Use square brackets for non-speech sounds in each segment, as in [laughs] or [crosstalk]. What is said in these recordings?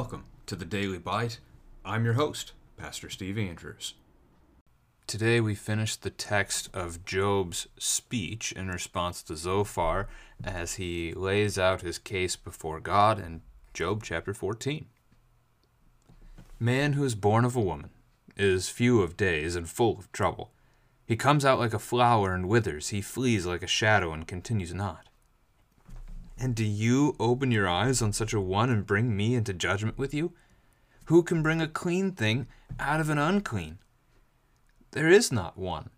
Welcome to the Daily Bite. I'm your host, Pastor Steve Andrews. Today we finish the text of Job's speech in response to Zophar as he lays out his case before God in Job chapter 14. Man who is born of a woman is few of days and full of trouble. He comes out like a flower and withers, he flees like a shadow and continues not. And do you open your eyes on such a one and bring me into judgment with you? Who can bring a clean thing out of an unclean? There is not one.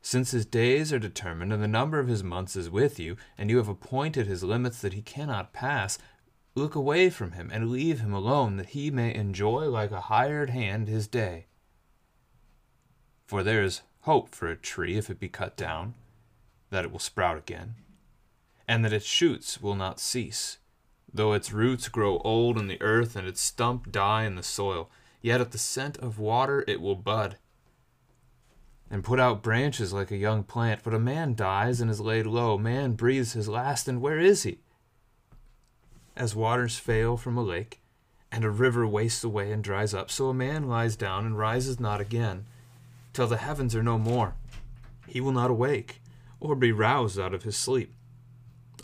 Since his days are determined, and the number of his months is with you, and you have appointed his limits that he cannot pass, look away from him and leave him alone, that he may enjoy like a hired hand his day. For there is hope for a tree if it be cut down, that it will sprout again and that its shoots will not cease. Though its roots grow old in the earth and its stump die in the soil, yet at the scent of water it will bud and put out branches like a young plant. But a man dies and is laid low. Man breathes his last, and where is he? As waters fail from a lake, and a river wastes away and dries up, so a man lies down and rises not again, till the heavens are no more. He will not awake, or be roused out of his sleep.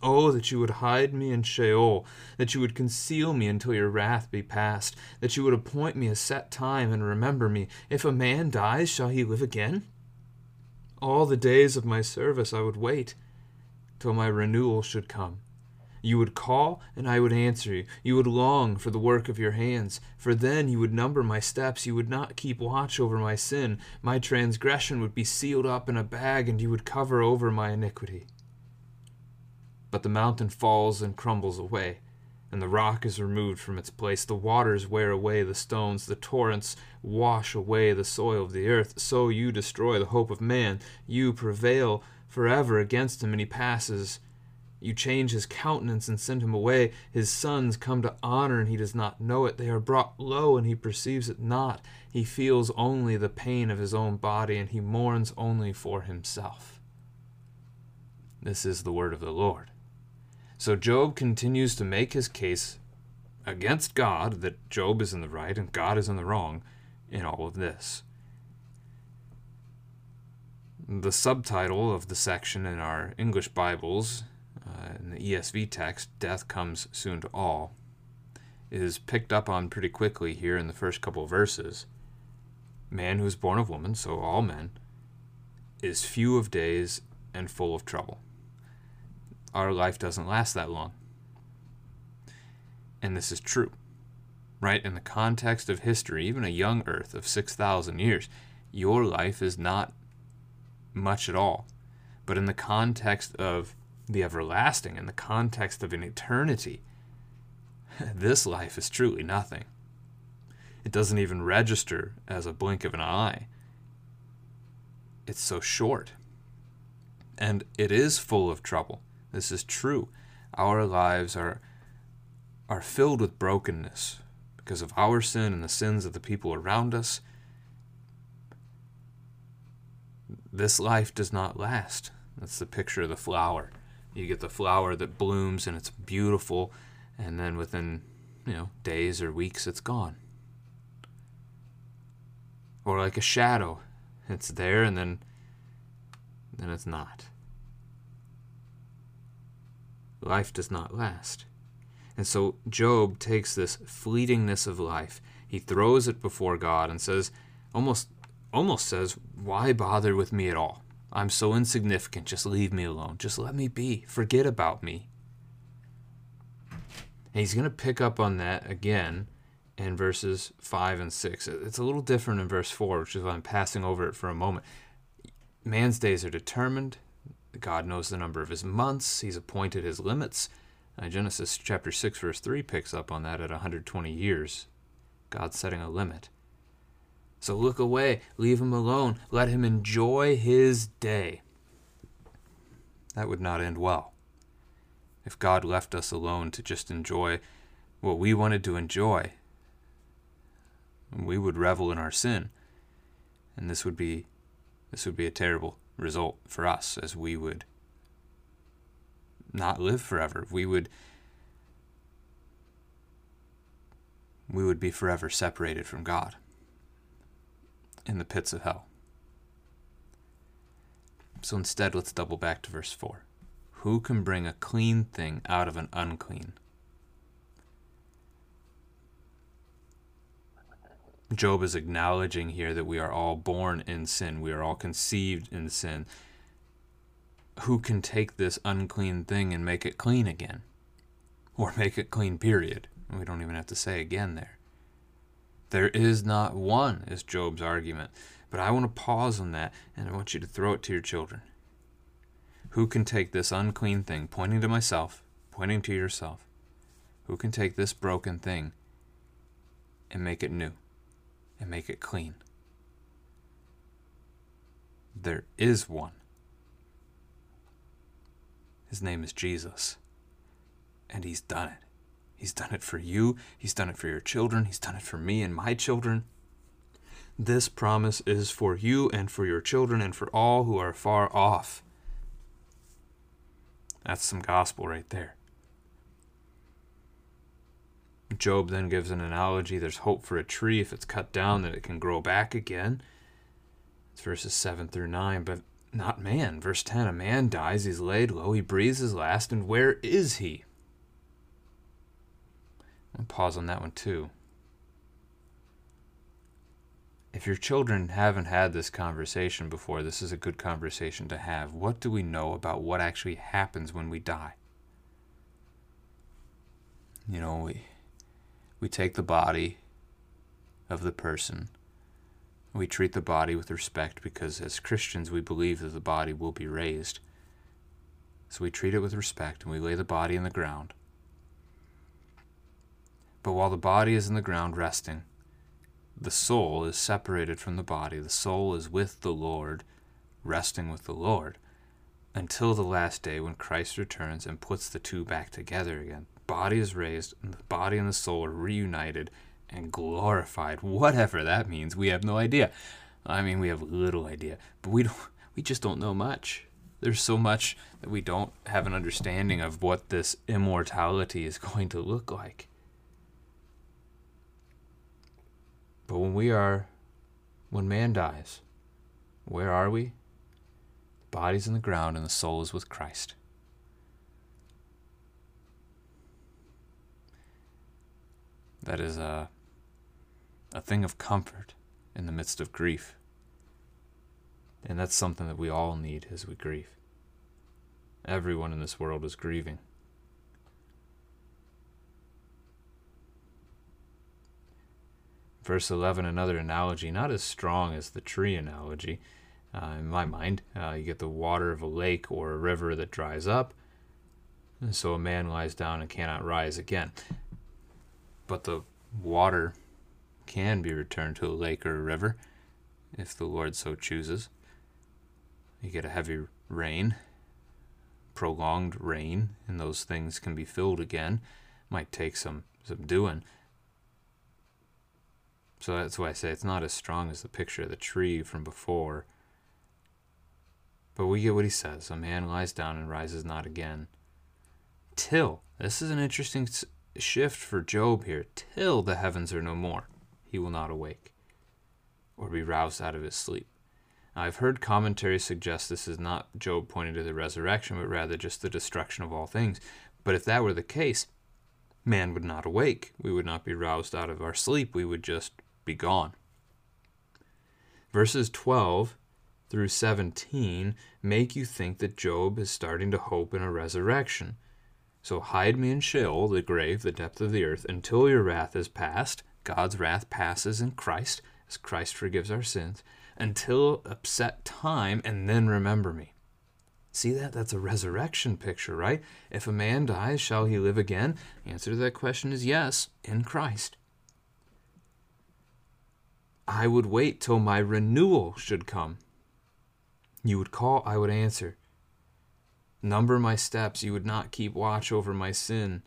Oh, that you would hide me in Sheol, that you would conceal me until your wrath be past, that you would appoint me a set time and remember me. If a man dies, shall he live again? All the days of my service I would wait till my renewal should come. You would call, and I would answer you. You would long for the work of your hands. For then you would number my steps. You would not keep watch over my sin. My transgression would be sealed up in a bag, and you would cover over my iniquity. But the mountain falls and crumbles away, and the rock is removed from its place. The waters wear away the stones, the torrents wash away the soil of the earth. So you destroy the hope of man. You prevail forever against him, and he passes. You change his countenance and send him away. His sons come to honor, and he does not know it. They are brought low, and he perceives it not. He feels only the pain of his own body, and he mourns only for himself. This is the word of the Lord. So Job continues to make his case against God that Job is in the right and God is in the wrong in all of this. The subtitle of the section in our English Bibles, uh, in the ESV text, Death Comes Soon to All, is picked up on pretty quickly here in the first couple verses. Man who is born of woman, so all men, is few of days and full of trouble our life doesn't last that long. And this is true. Right? In the context of history, even a young Earth of 6,000 years, your life is not much at all. But in the context of the everlasting, in the context of an eternity, [laughs] this life is truly nothing. It doesn't even register as a blink of an eye. It's so short. And it is full of trouble. This is true. Our lives are are filled with brokenness because of our sin and the sins of the people around us. This life does not last. That's the picture of the flower. You get the flower that blooms and it's beautiful, and then within, you know, days or weeks it's gone. Or like a shadow. It's there and then then it's not life does not last. And so Job takes this fleetingness of life, he throws it before God and says, almost almost says, Why bother with me at all? I'm so insignificant, just leave me alone. Just let me be. Forget about me. And he's going to pick up on that again in verses 5 and 6. It's a little different in verse 4, which is why I'm passing over it for a moment. Man's days are determined, God knows the number of his months, he's appointed his limits. Uh, Genesis chapter 6, verse 3 picks up on that at 120 years. God's setting a limit. So look away, leave him alone, let him enjoy his day. That would not end well. If God left us alone to just enjoy what we wanted to enjoy, we would revel in our sin. And this would be this would be a terrible result for us as we would not live forever. We would we would be forever separated from God in the pits of hell. So instead, let's double back to verse 4. Who can bring a clean thing out of an unclean? Job is acknowledging here that we are all born in sin, we are all conceived in sin. Who can take this unclean thing and make it clean again? Or make it clean, period. We don't even have to say again there. There is not one, is Job's argument. But I want to pause on that and I want you to throw it to your children. Who can take this unclean thing, pointing to myself, pointing to yourself? Who can take this broken thing and make it new? And make it clean. There is one. His name is Jesus. And he's done it. He's done it for you. He's done it for your children. He's done it for me and my children. This promise is for you and for your children and for all who are far off. That's some gospel right there. Job then gives an analogy there's hope for a tree if it's cut down that it can grow back again. It's verses 7 through 9, but not man. Verse 10 A man dies, he's laid low, he breathes his last, and where is he? I'll pause on that one too. If your children haven't had this conversation before, this is a good conversation to have. What do we know about what actually happens when we die? You know, we we take the body of the person. We treat the body with respect because as Christians we believe that the body will be raised. So we treat it with respect and we lay the body in the ground. But while the body is in the ground resting, the soul is separated from the body. The soul is with the Lord, resting with the Lord, until the last day when Christ returns and puts the two back together again body is raised, and the body and the soul are reunited and glorified. Whatever that means, we have no idea. I mean, we have little idea, but we don't. We just don't know much. There's so much that we don't have an understanding of what this immortality is [laughs] going to look like. But when we are, when man dies, where are we? Body's in the ground and the soul is with Christ. that is a, a thing of comfort in the midst of grief. And that's something that we all need as we grieve. Everyone in this world is grieving. Verse 11, another analogy, not as strong as the tree analogy. Uh, in my mind, uh, you get the water of a lake or a river that dries up, and so a man lies down and cannot rise again but the water can be returned to a lake or a river if the Lord so chooses. You get a heavy rain, prolonged rain, and those things can be filled again. Might take some, some doing. So that's why I say it's not as strong as the picture of the tree from before. But we get what he says a man lies down and rises not again. Till. This is an interesting shift for Job here till the heavens are no more. He will not awake or be roused out of his sleep. Now, I've heard commentaries suggest this is not Job pointing to the resurrection, but rather just the destruction of all things. But if that were the case, man would not awake. We would not be roused out of our sleep. We would just be gone. Verses 12 through 17 make you think that Job is starting to hope in a resurrection. So hide me in Sheol, the grave, the depth of the earth, until your wrath is past. God's wrath passes in Christ, as Christ forgives our sins, until a set time, and then remember me. See that? That's a resurrection picture, right? If a man dies, shall he live again? The answer to that question is yes, in Christ. I would wait till my renewal should come. You would call, I would answer number my steps. You would not keep watch over my sin.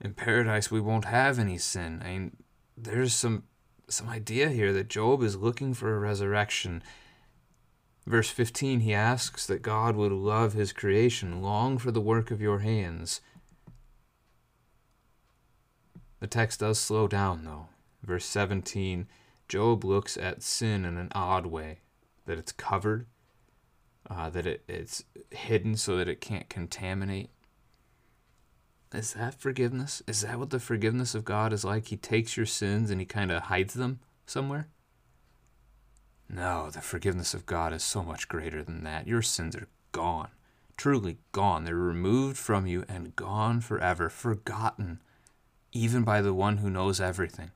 In paradise, we won't have any sin. I mean, there's some some idea here that Job is looking for a resurrection. Verse 15, he asks that God would love his creation, long for the work of your hands. The text does slow down, though. Verse 17 Job looks at sin in an odd way that it's covered, uh, that it, it's hidden so that it can't contaminate. Is that forgiveness? Is that what the forgiveness of God is like? He takes your sins and he kind of hides them somewhere? No, the forgiveness of God is so much greater than that. Your sins are gone, truly gone. They're removed from you and gone forever, forgotten, even by the one who knows everything.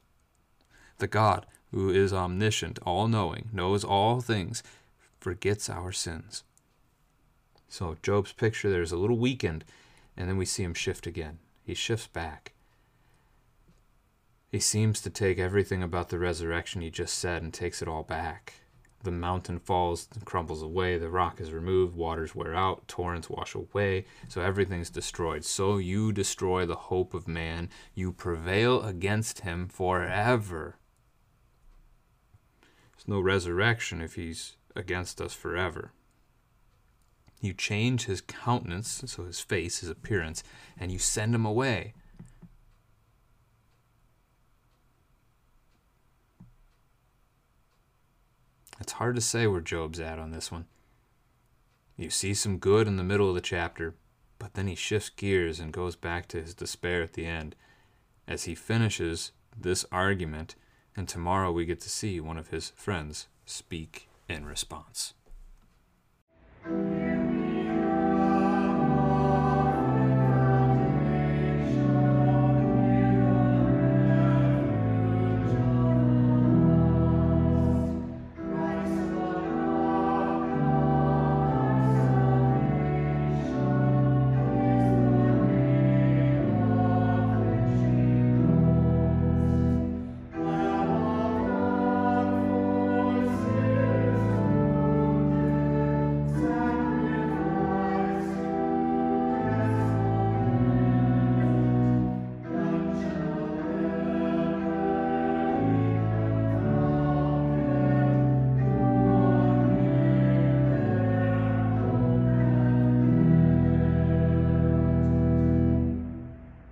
The God who is omniscient, all knowing, knows all things, forgets our sins. So, Job's picture there's a little weakened, and then we see him shift again. He shifts back. He seems to take everything about the resurrection he just said and takes it all back. The mountain falls and crumbles away, the rock is removed, waters wear out, torrents wash away, so everything's destroyed. So you destroy the hope of man, you prevail against him forever. No resurrection if he's against us forever. You change his countenance, so his face, his appearance, and you send him away. It's hard to say where Job's at on this one. You see some good in the middle of the chapter, but then he shifts gears and goes back to his despair at the end as he finishes this argument, and tomorrow we get to see one of his friends speak in response.